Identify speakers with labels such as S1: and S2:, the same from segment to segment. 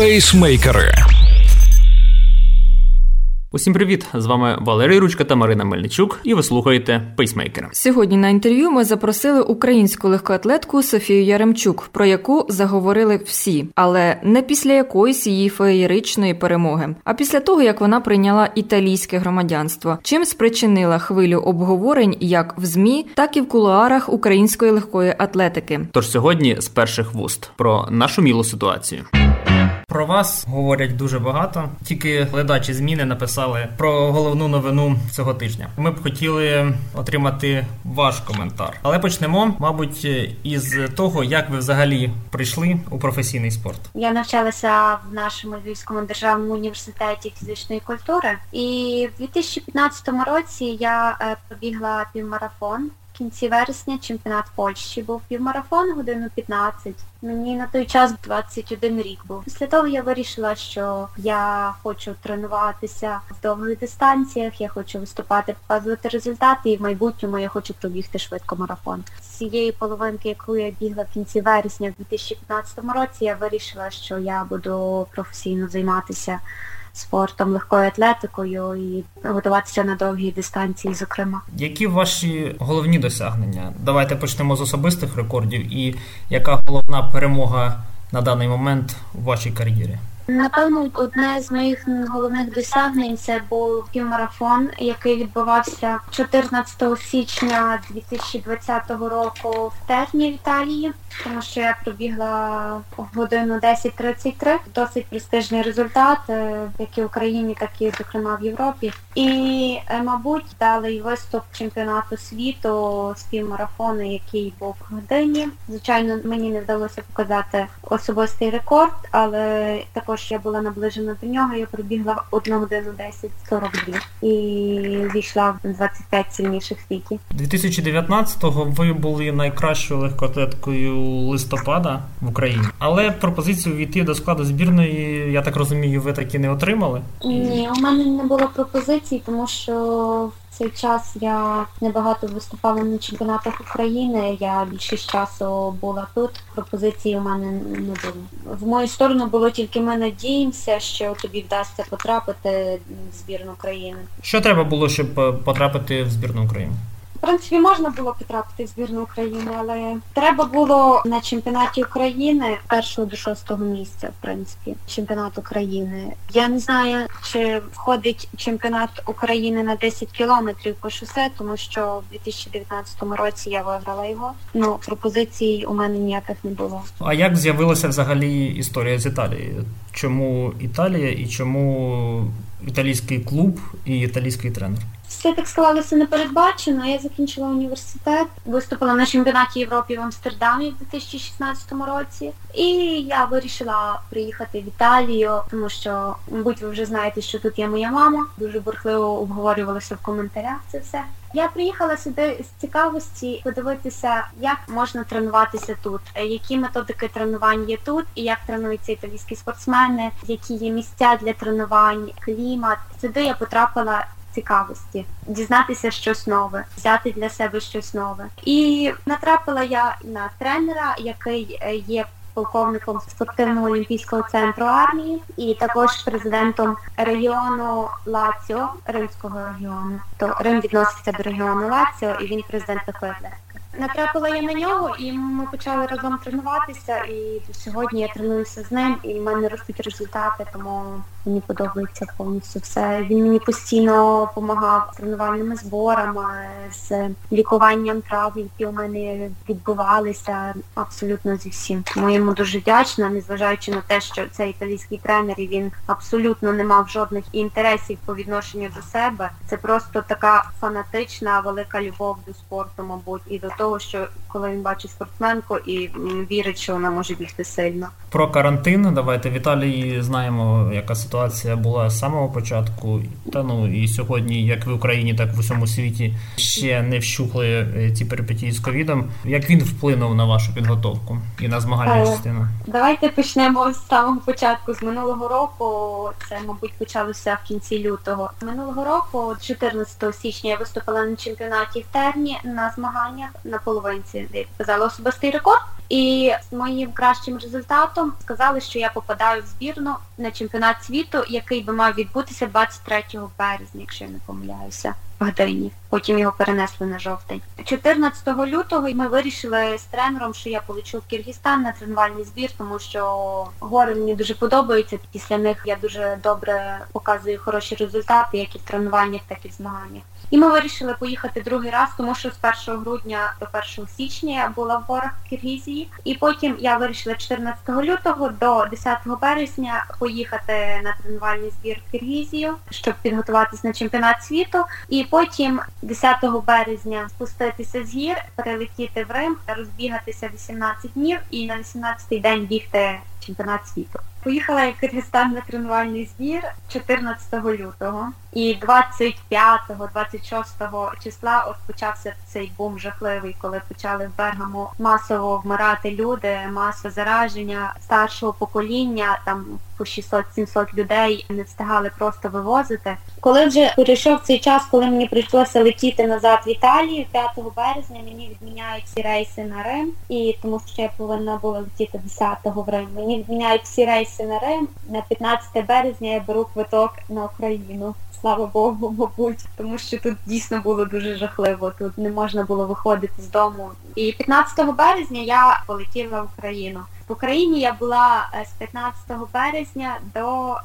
S1: Пейсмейкери.
S2: Усім привіт! З вами Валерій Ручка та Марина Мельничук, і ви слухаєте пейсмейкера.
S3: Сьогодні на інтерв'ю ми запросили українську легкоатлетку Софію Яремчук, про яку заговорили всі, але не після якоїсь її феєричної перемоги, а після того як вона прийняла італійське громадянство, чим спричинила хвилю обговорень як в змі, так і в кулуарах української легкої атлетики.
S2: Тож сьогодні з перших вуст про нашумілу ситуацію. Про вас говорять дуже багато. Тільки глядачі зміни написали про головну новину цього тижня. Ми б хотіли отримати ваш коментар, але почнемо, мабуть, із того, як ви взагалі прийшли у професійний спорт.
S4: Я навчалася в нашому Львівському державному університеті фізичної культури, і в 2015 році я е, побігла півмарафон кінці вересня чемпіонат Польщі був півмарафон, годину 15. Мені на той час 21 рік був. Після того я вирішила, що я хочу тренуватися в довгих дистанціях, я хочу виступати, показувати результати, і в майбутньому я хочу пробігти швидко марафон. З цієї половинки, яку я бігла в кінці вересня в 2015 році, я вирішила, що я буду професійно займатися спортом, легкою атлетикою і готуватися на довгі дистанції, зокрема.
S2: Які ваші головні досягнення? Давайте почнемо з особистих рекордів. І яка головна перемога на даний момент у вашій кар'єрі?
S4: Напевно, одне з моїх головних досягнень це був півмарафон, який відбувався 14 січня 2020 року в Терні в Італії, тому що я пробігла годину 10.33. Досить престижний результат, е, як і в Україні, так і зокрема в Європі. І, е, мабуть, дали виступ чемпіонату світу з півмарафону, який був в годині. Звичайно, мені не вдалося показати особистий рекорд, але також також я була наближена до нього, я пробігла 1 годину 10-42 і війшла в 25 сильніших світі.
S2: 2019-го ви були найкращою легкоатлеткою листопада в Україні, але пропозицію війти до складу збірної, я так розумію, ви таки не отримали?
S4: Ні, у мене не було пропозицій, тому що цей час я небагато виступала на чемпіонатах України. Я більшість часу була тут. Пропозиції у мене не було. В мою сторону було тільки ми надіємося, що тобі вдасться потрапити в збірну України.
S2: Що треба було, щоб е, потрапити в збірну України?
S4: Принципі, можна було потрапити в збірну України, але треба було на чемпіонаті України першого до шостого місця, в принципі, чемпіонат України. Я не знаю, чи входить чемпіонат України на 10 кілометрів по шосе, тому що в 2019 році я виграла його. Ну, пропозицій у мене ніяких не було.
S2: А як з'явилася взагалі історія з Італією? Чому Італія і чому італійський клуб і італійський тренер?
S4: Все так склалося непередбачено. Я закінчила університет, виступила на чемпіонаті Європи в Амстердамі в 2016 році. І я вирішила приїхати в Італію, тому що, мабуть, ви вже знаєте, що тут є моя мама. Дуже бурхливо обговорювалося в коментарях це все. Я приїхала сюди з цікавості подивитися, як можна тренуватися тут, які методики тренувань є тут, і як тренуються італійські спортсмени, які є місця для тренувань, клімат. Сюди я потрапила цікавості, дізнатися щось нове, взяти для себе щось нове. І натрапила я на тренера, який е, є полковником спортивного олімпійського центру армії, і також президентом регіону Лаціо, Римського регіону. То Рим відноситься до регіону Лаціо, і він президент такої Натрапила я на нього, і ми почали разом тренуватися. І сьогодні я тренуюся з ним, і в мене ростуть результати, тому мені подобається повністю все. Він мені постійно допомагав з тренувальними зборами, з лікуванням трав, які у мене відбувалися абсолютно зі всім. Тому йому дуже вдячна, незважаючи на те, що цей італійський тренер і він абсолютно не мав жодних інтересів по відношенню до себе. Це просто така фанатична, велика любов до спорту, мабуть, і до того, що коли він бачить спортсменку і вірить, що вона може бігти сильно.
S2: Про карантин давайте в Італії знаємо, яка ситуація була з самого початку. Та ну і сьогодні, як в Україні, так в усьому світі ще не вщухли е, ці перипетії з ковідом. Як він вплинув на вашу підготовку і на змагальну частину?
S4: Давайте почнемо з самого початку. З минулого року це, мабуть, почалося в кінці лютого. Минулого року, 14 січня, я виступила на чемпіонаті в Терні на змаганнях на половинці, де я показала особистий рекорд. І з моїм кращим результатом сказали, що я попадаю в збірну на чемпіонат світу, який би мав відбутися 23 березня, якщо я не помиляюся, в Гдині. Потім його перенесли на жовтень. 14 лютого ми вирішили з тренером, що я полечу в Киргизстан на тренувальний збір, тому що гори мені дуже подобаються. Після них я дуже добре показую хороші результати, як і в тренуваннях, так і в змаганнях. І ми вирішили поїхати другий раз, тому що з 1 грудня до 1 січня я була в горах Киргізії. І потім я вирішила 14 лютого до 10 березня поїхати на тренувальний збір в Киргізію, щоб підготуватись на чемпіонат світу. І потім 10 березня спуститися з гір, перелетіти в Рим, розбігатися 18 днів і на 18-й день бігти чемпіонат світу. Поїхала я в Киргизстан на тренувальний збір 14 лютого. І 25-26 числа от почався цей бум жахливий, коли почали в Бергамо масово вмирати люди, маса зараження старшого покоління, там по 600-700 людей не встигали просто вивозити. Коли вже прийшов цей час, коли мені прийшлося летіти назад в Італію, 5 березня мені відміняють всі рейси на Рим, і тому що я повинна була летіти 10-го в Рим. Мені відміняють всі рейси на Рим. На 15 березня я беру квиток на Україну слава Богу, мабуть, тому що тут дійсно було дуже жахливо. Тут не можна було виходити з дому. І 15 березня я полетіла в Україну. В Україні я була е, з 15 березня до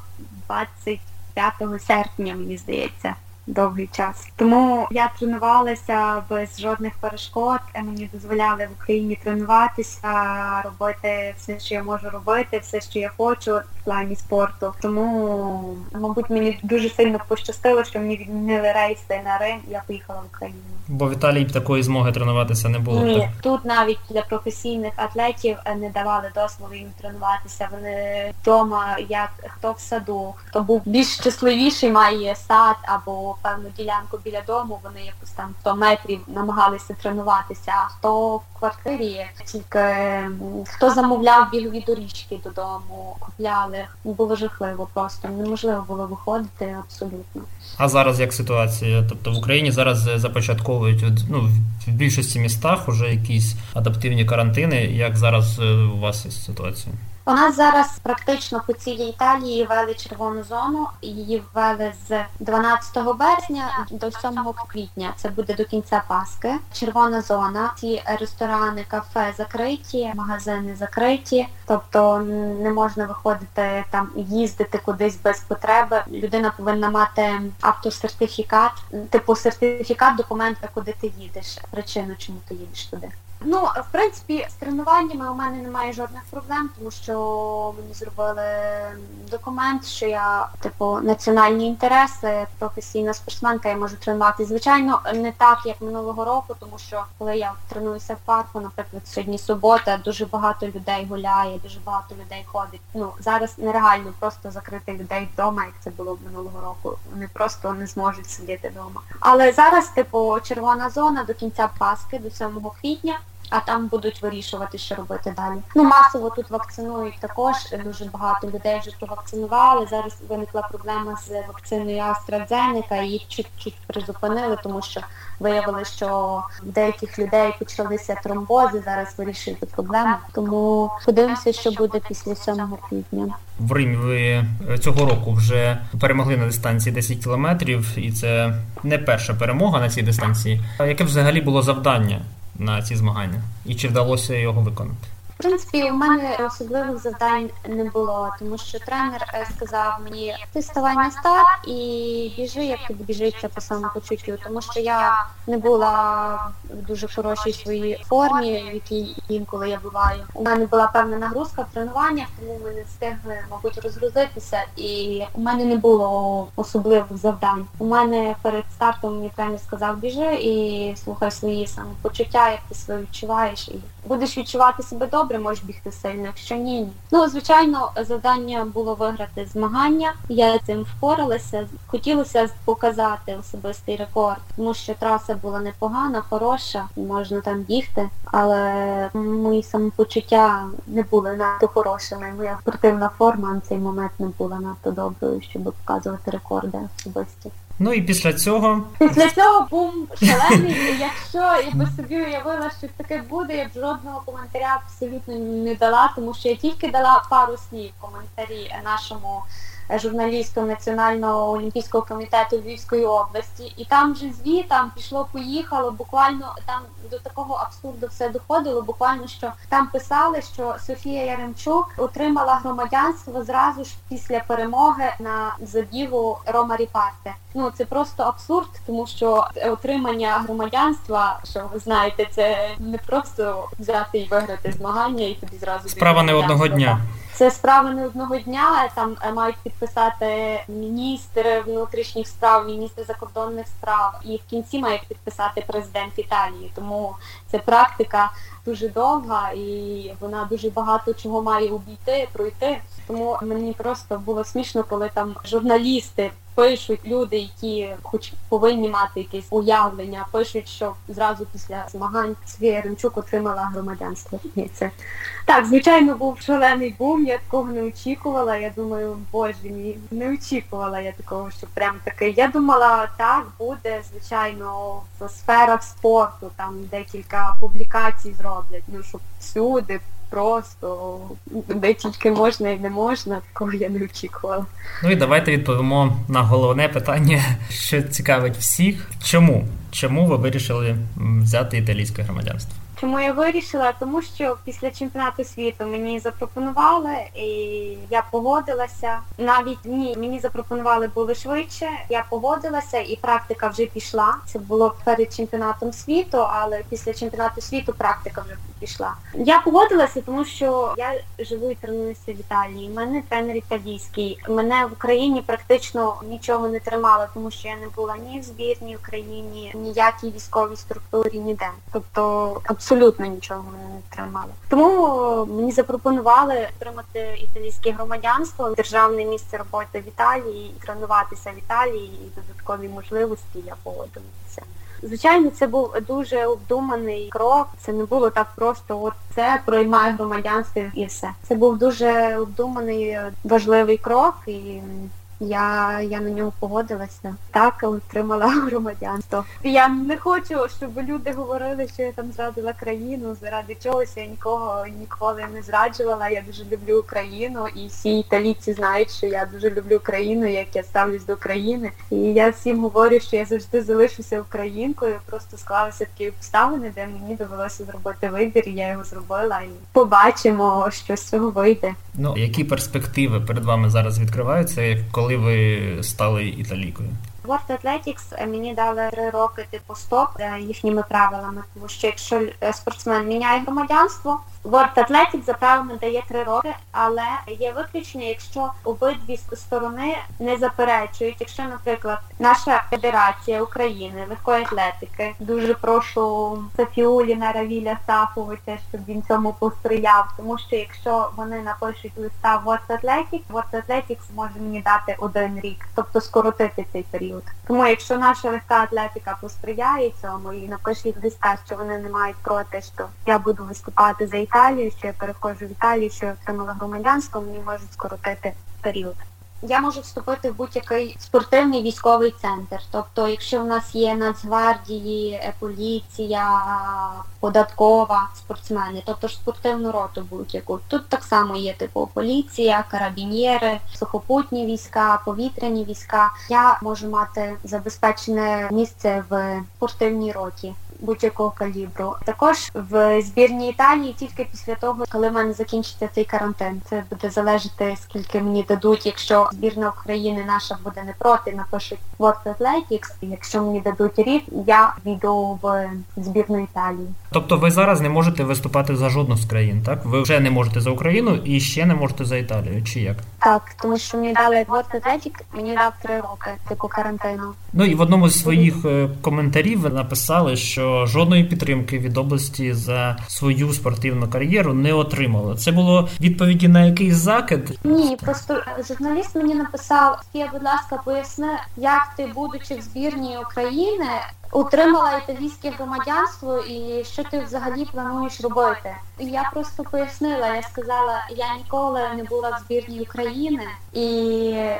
S4: 25 серпня, мені здається довгий час. Тому я тренувалася без жодних перешкод. Мені дозволяли в Україні тренуватися, робити все, що я можу робити, все, що я хочу в плані спорту. Тому, мабуть, мені дуже сильно пощастило, що мені відмінили рейси на Рим, і я поїхала в Україну.
S2: Бо в Італії б такої змоги тренуватися не було.
S4: Ні, тут навіть для професійних атлетів не давали дозволу їм тренуватися. Вони вдома, як хто в саду, хто був більш щасливіший, має сад або певну ділянку біля дому, вони якось там 100 метрів намагалися тренуватися, а хто в квартирі, тільки хто замовляв бігові доріжки додому, купляли. Було жахливо просто, неможливо було виходити абсолютно.
S2: А зараз як ситуація? Тобто в Україні зараз започатковують ну, в більшості містах вже якісь адаптивні карантини. Як зараз е, у вас ситуація?
S4: У нас зараз практично по цілій Італії ввели червону зону. Її ввели з 12 березня до 7 квітня. Це буде до кінця Паски. Червона зона. Ці ресторани, кафе закриті, магазини закриті, тобто не можна виходити там, їздити кудись без потреби. Людина повинна мати автосертифікат, типу сертифікат документа, куди ти їдеш. Причину, чому ти їдеш туди. Ну, в принципі, з тренуваннями у мене немає жодних проблем, тому що мені зробили документ, що я, типу, національні інтереси, професійна спортсменка, я можу тренувати. Звичайно, не так, як минулого року, тому що коли я тренуюся в парку, наприклад, сьогодні субота, дуже багато людей гуляє, дуже багато людей ходить. Ну, зараз нереально просто закрити людей вдома, як це було минулого року. Вони просто не зможуть сидіти вдома. Але зараз, типу, червона зона до кінця Паски, до 7 квітня а там будуть вирішувати, що робити далі. Ну масово тут вакцинують також. Дуже багато людей вже провакцинували. Зараз виникла проблема з вакциною AstraZeneca, їх чуть-чуть призупинили, тому що виявили, що в деяких людей почалися тромбози. Зараз вирішують проблему. Тому подивимося, що буде після 7 квітня.
S2: В Римі ви е, цього року вже перемогли на дистанції 10 кілометрів, і це не перша перемога на цій дистанції. А яке взагалі було завдання на ці змагання, і чи вдалося його виконати?
S4: Принципі, у мене особливих завдань не було, тому що тренер е, сказав мені, ти ставай на старт і біжи, як тобі біжиться по самопочуттю, тому що я не була в дуже хорошій своїй формі, в якій інколи я буваю. У мене була певна нагрузка в тренуваннях, тому ми не встигли, мабуть, розгрузитися, і у мене не було особливих завдань. У мене перед стартом мені тренер сказав, біжи і слухай свої самопочуття, як ти себе відчуваєш, і будеш відчувати себе добре добре, можеш бігти сильно, якщо ні, ні. Ну, звичайно, завдання було виграти змагання. Я цим впоралася. Хотілося показати особистий рекорд, тому що траса була непогана, хороша, можна там бігти, але мої самопочуття не були надто хорошими. Моя спортивна форма на цей момент не була надто доброю, щоб показувати рекорди особисті.
S2: Ну і після цього.
S4: Після цього бум шалений. Якщо я би собі уявила, що таке буде, я б жодного коментаря абсолютно не дала, тому що я тільки дала пару слів коментарі нашому журналісту Національного олімпійського комітету Львівської області, і там вже звітам пішло, поїхало. Буквально там до такого абсурду все доходило. Буквально що там писали, що Софія Яремчук отримала громадянство зразу ж після перемоги на забігу Рома Ріпарте. Ну це просто абсурд, тому що отримання громадянства, що ви знаєте, це не просто взяти і виграти змагання, і тобі зразу
S2: справа не одного дня.
S4: Це справа не одного дня. Там е, мають підписати міністр внутрішніх справ, міністр закордонних справ, і в кінці має підписати президент Італії. Тому це практика дуже довга і вона дуже багато чого має обійти, пройти. Тому мені просто було смішно, коли там журналісти пишуть люди, які хоч повинні мати якесь уявлення, пишуть, що зразу після змагань Софія Ремчук отримала громадянство. Ні, це так, звичайно, був шалений бум. Я такого не очікувала. Я думаю, боже мій, не очікувала я такого, що прям таке. Я думала, так буде, звичайно, в сферах спорту, там декілька публікацій зроблять. Ну щоб всюди просто де тільки можна і не можна, такого я не очікувала.
S2: Ну і давайте відповімо на головне питання, що цікавить всіх. Чому? Чому ви вирішили взяти італійське громадянство?
S4: Чому я вирішила? Тому що після чемпіонату світу мені запропонували, і я погодилася. Навіть ні, мені запропонували були швидше. Я погодилася, і практика вже пішла. Це було перед чемпіонатом світу, але після чемпіонату світу практика вже пішла. Я погодилася, тому що я живу і тренуюся в Італії. У мене тренер італійський. Мене в Україні практично нічого не тримало, тому що я не була ні в збірній Україні, ніякій військовій структурі, ніде. Тобто абсолютно нічого мене не тримало. Тому мені запропонували отримати італійське громадянство, державне місце роботи в Італії, тренуватися в Італії і додаткові можливості. Я погодилася. Звичайно, це був дуже обдуманий крок. Це не було так просто. От це проймає громадянство і все. Це був дуже обдуманий важливий крок і. Я я на нього погодилася. Так, отримала громадянство. Я не хочу, щоб люди говорили, що я там зрадила країну. Заради чогось я нікого ніколи не зраджувала. Я дуже люблю Україну, і всі італійці знають, що я дуже люблю Україну, як я ставлюсь до країни. І я всім говорю, що я завжди залишуся українкою. Просто склалися такі обставини, де мені довелося зробити вибір. і Я його зробила і побачимо, що з цього вийде.
S2: Ну які перспективи перед вами зараз відкриваються, коли коли ви стали італійкою?
S4: World Athletics мені дали три роки типу стоп за їхніми правилами, тому що якщо е, спортсмен міняє громадянство, World Athletics за правилами дає три роки, але є виключення, якщо обидві сторони не заперечують. Якщо, наприклад, наша федерація України легкої атлетики, дуже прошу Софіуліна Равіля Сафовича, щоб він цьому посприяв, тому що якщо вони напишуть листа World Athletics, World Athletics може мені дати один рік, тобто скоротити цей період. Тому якщо наша легка атлетика посприяє цьому і напишуть листа, що вони не мають проти, що я буду виступати за Італію, що я переходжу в Італію, що я отримала громадянство, мені можуть скоротити період. Я можу вступити в будь-який спортивний військовий центр. Тобто, якщо в нас є Нацгвардії, е, поліція, податкова, спортсмени, тобто ж спортивну роту будь-яку. Тут так само є типу поліція, карабінєри, сухопутні війська, повітряні війська. Я можу мати забезпечене місце в спортивній роті будь-якого калібру. Також в збірній Італії тільки після того, коли в мене закінчиться цей карантин. Це буде залежати, скільки мені дадуть. Якщо збірна України наша буде не проти, напишуть World Athletics, Якщо мені дадуть рік, я війду в збірну Італії.
S2: Тобто ви зараз не можете виступати за жодну з країн, так? Ви вже не можете за Україну і ще не можете за Італію, чи як?
S4: Так, тому що мені дали World Athletics, мені дав три роки типу карантину.
S2: Ну і в одному з своїх е, коментарів ви написали, що жодної підтримки від області за свою спортивну кар'єру не отримала. Це було відповіді на якийсь закид?
S4: Ні, просто журналіст мені написав: я, будь ласка, поясни, як ти, будучи в збірній України, отримала італійське громадянство, і що ти взагалі плануєш робити? Я просто пояснила, я сказала, я ніколи не була в збірній України, і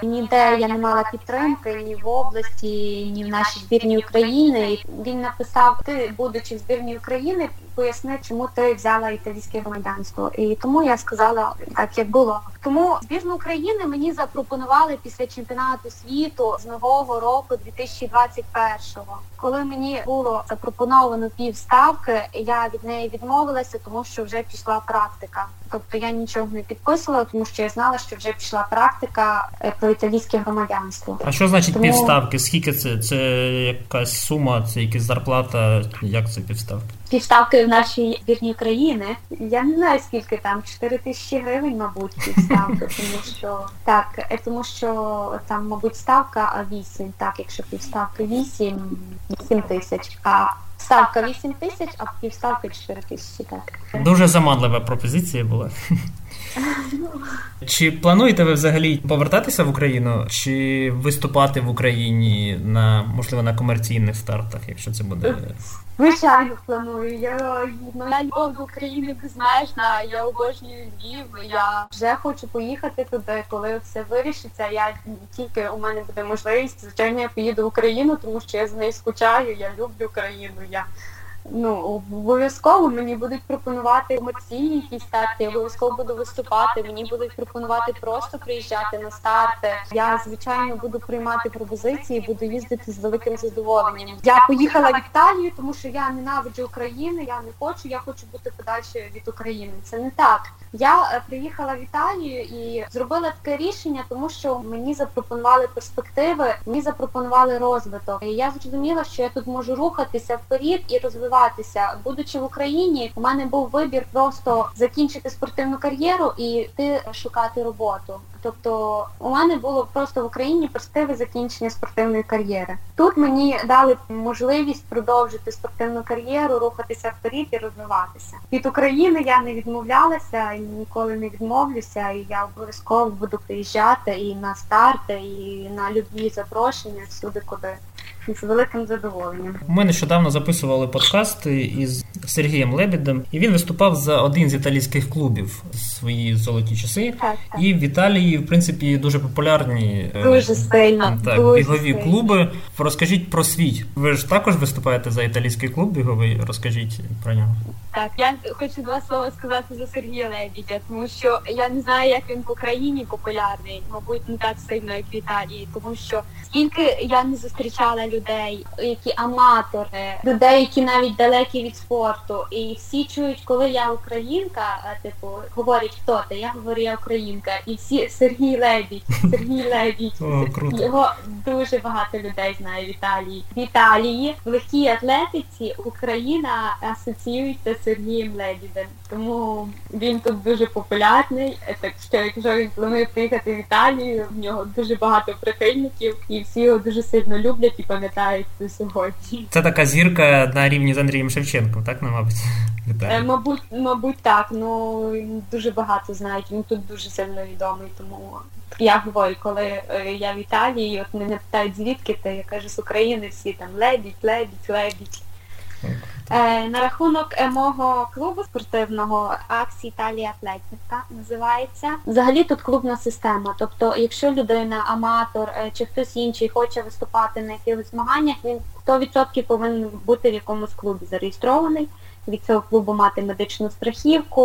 S4: ніде я не мала підтримки ні в області, ні в нашій збірній України. І Він написав: Ти, будучи в збірній України, поясни, чому ти взяла італійське громадянство. І тому я сказала так, як було. Тому збірну України мені запропонували після чемпіонату світу з нового року 2021-го. Коли мені було запропоновано півставки, я від неї відмовилася, тому що вже пішла практика. Тобто я нічого не підписувала, тому що я знала, що вже пішла практика е, про італійське громадянство.
S2: А що значить
S4: Тому-
S2: півставки? Скільки це? Це якась сума, це якась зарплата? Як це півставки?
S4: Півставки в нашій збірній країни. Я не знаю скільки там 4 тисячі гривень, мабуть, півставки, тому що так, е, тому що там, мабуть, ставка а 8, так, якщо півставки 8, 8 тисяч, а ставка 8 тисяч, а півставки 4 тисячі, так.
S2: Дуже заманлива пропозиція була. Чи плануєте ви взагалі повертатися в Україну, чи виступати в Україні на можливо на комерційних стартах, якщо це буде
S4: Звичайно, планую. Я моя любов до України безмежна. Я обожнюю Львів. Я вже хочу поїхати туди, коли все вирішиться. Я тільки у мене буде можливість. Звичайно, я поїду в Україну, тому що я за нею скучаю. Я люблю країну. Я ну обов'язково мені будуть пропонувати комерційні якісь старти. Я обов'язково буду виступати. Мені будуть пропонувати просто приїжджати на старти. Я звичайно буду приймати пропозиції, буду їздити з великим задоволенням. Я поїхала в Італію, тому що я ненавиджу Україну. Я не хочу. Я хочу бути подальше від України. Це не так. Я е, приїхала в Італію і зробила таке рішення, тому що мені запропонували перспективи, мені запропонували розвиток. І я зрозуміла, що я тут можу рухатися вперед і розвиватися. Будучи в Україні, у мене був вибір просто закінчити спортивну кар'єру і йти шукати роботу. Тобто у мене було просто в Україні перспективи закінчення спортивної кар'єри. Тут мені дали можливість продовжити спортивну кар'єру, рухатися вперед і розвиватися. Від України я не відмовлялася і ніколи не відмовлюся. І я обов'язково буду приїжджати і на старти, і на любі запрошення всюди, куди з великим задоволенням.
S2: Ми нещодавно записували подкаст із Сергієм Лебідем, і він виступав за один з італійських клубів свої золоті часи.
S4: Так, так.
S2: І в Італії, в принципі, дуже популярні е,
S4: Дуже сильно.
S2: так,
S4: дуже
S2: бігові
S4: сильно.
S2: клуби. Розкажіть про свій. Ви ж також виступаєте за італійський клуб біговий. Розкажіть про нього.
S1: Так, я хочу два слова сказати за Сергія Лебідя, тому що я не знаю, як він в Україні популярний, мабуть, не так сильно, як в Італії, тому що скільки я не зустрічала людей,
S4: які аматори, людей, які навіть далекі від спорту, і всі чують, коли я українка, типу говорять, хто ти? Я говорю, я українка, і всі Сергій Лебідь, Сергій Лебідь.
S2: О, круто.
S4: Його дуже багато людей знає в Італії. В Італії в легкій атлетиці Україна асоціюється з Сергієм Лебідем. Тому він тут дуже популярний. Так що якщо він планує приїхати в Італію, в нього дуже багато прихильників, і всі його дуже сильно люблять і пам'ятають до сьогодні.
S2: Це така зірка на рівні з Андрієм Шевченком, так, ну, мабуть, в
S4: Е, Мабуть, мабуть, так. Ну дуже багато знають. Він тут дуже сильно відомий. Тому я говорю, коли е, я в Італії, от мене питають, звідки ти? Я кажу, з України всі там лебідь, лебідь, лебідь. Е, на рахунок е, мого клубу спортивного Аксі Італія Атлетика називається. Взагалі тут клубна система. Тобто, якщо людина, аматор е, чи хтось інший хоче виступати на якихось змаганнях, він 100% повинен бути в якомусь клубі зареєстрований. Від цього клубу мати медичну страхівку,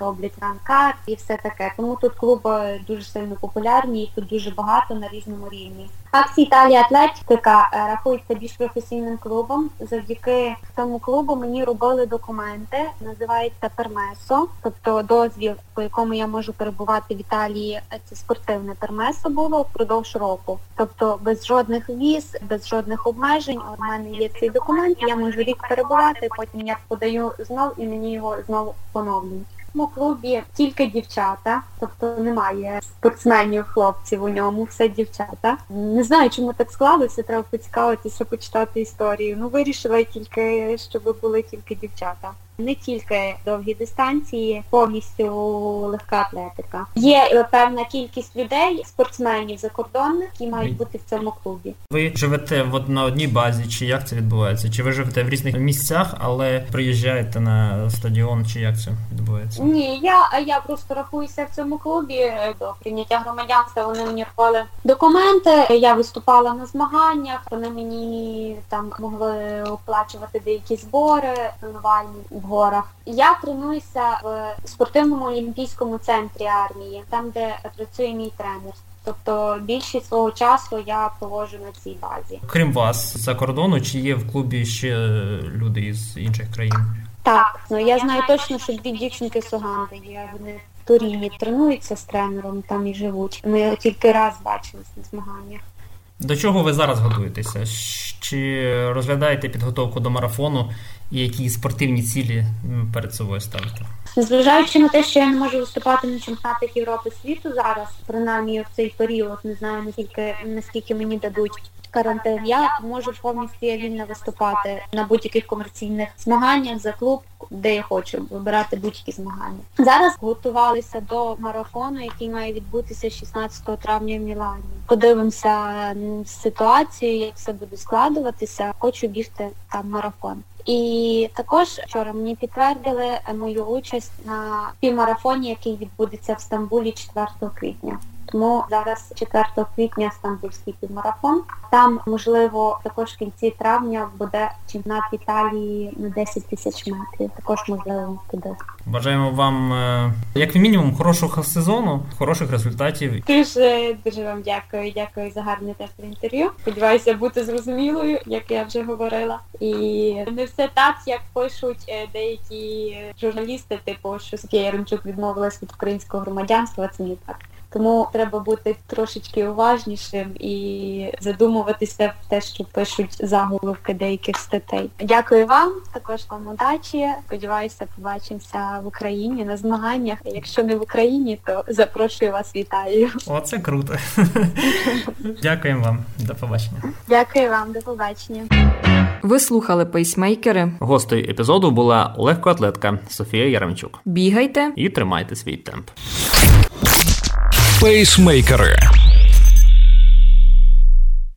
S4: роблять ранкар і все таке. Тому тут клуби дуже сильно популярні, їх тут дуже багато на різному рівні. Акція Італія Атлетика е, рахується більш професійним клубом. Завдяки тому клубу мені робили документи, називається пермесо, тобто дозвіл, по якому я можу перебувати в Італії. е, Це спортивне пермесо було впродовж року. Тобто без жодних віз, без жодних обмежень. У мене є цей документ, я можу рік перебувати, потім я подаю знов і мені його знову поновлюють. Моєму клубі тільки дівчата, тобто немає спортсменів, хлопців у ньому, все дівчата. Не знаю, чому так склалося, треба поцікавитися, почитати історію. Ну, вирішила тільки, щоб були тільки дівчата. Не тільки довгі дистанції, повністю легка атлетика. Є певна кількість людей, спортсменів закордонних, які мають бути в цьому клубі.
S2: Ви живете в на одній базі, чи як це відбувається? Чи ви живете в різних місцях, але приїжджаєте на стадіон, чи як це відбувається?
S4: Ні, я я просто рахуюся в цьому клубі до прийняття громадянства. Вони мені рвали документи. Я виступала на змаганнях. Вони мені там могли оплачувати деякі збори тренувальні горах. Я тренуюся в спортивному олімпійському центрі армії, там де працює мій тренер. Тобто більшість свого часу я проводжу на цій базі.
S2: Крім вас, за кордону, чи є в клубі ще люди із інших країн?
S4: Так, ну я знаю точно, що дві дівчинки з Уганди є. Вони в Туріні тренуються з тренером, там і живуть. Ми тільки раз бачились на змаганнях.
S2: До чого ви зараз готуєтеся? Чи розглядаєте підготовку до марафону і які спортивні цілі перед собою ставите?
S4: Незважаючи на те, що я не можу виступати на чемпіонатах Європи світу зараз, принаймні в цей період, не знаю наскільки наскільки мені дадуть карантин, я можу повністю вільно виступати на будь-яких комерційних змаганнях за клуб, де я хочу вибирати будь-які змагання. Зараз готувалися до марафону, який має відбутися 16 травня в Мілані. Подивимося ситуацію, як все буде складуватися. Хочу бігти там марафон. І також вчора мені підтвердили мою участь на півмарафоні, який відбудеться в Стамбулі 4 квітня. Тому зараз 4 квітня стамбульський півмарафон. Там можливо також в кінці травня буде чемпіонат Італії на 10 тисяч метрів. Також можливо туди.
S2: Бажаємо вам е, як мінімум хорошого сезону, хороших результатів.
S4: Дуже дуже вам дякую. Дякую за гарне тепле інтерв'ю. Сподіваюся бути зрозумілою, як я вже говорила. І не все так, як пишуть е, деякі журналісти, типу що Софія Яремчук відмовилась від українського громадянства. Це не так. Тому треба бути трошечки уважнішим і задумуватися в те, що пишуть заголовки деяких статей. Дякую вам, також вам удачі. Сподіваюся, побачимося в Україні на змаганнях. Якщо не в Україні, то запрошую вас вітаю.
S2: О, це круто. Дякуємо вам. До побачення.
S4: Дякую вам, до побачення.
S3: Ви слухали пейсмейкери.
S2: Гостею епізоду була легкоатлетка Софія Яремчук.
S3: Бігайте
S2: і тримайте свій темп.
S5: Пейсмейкери.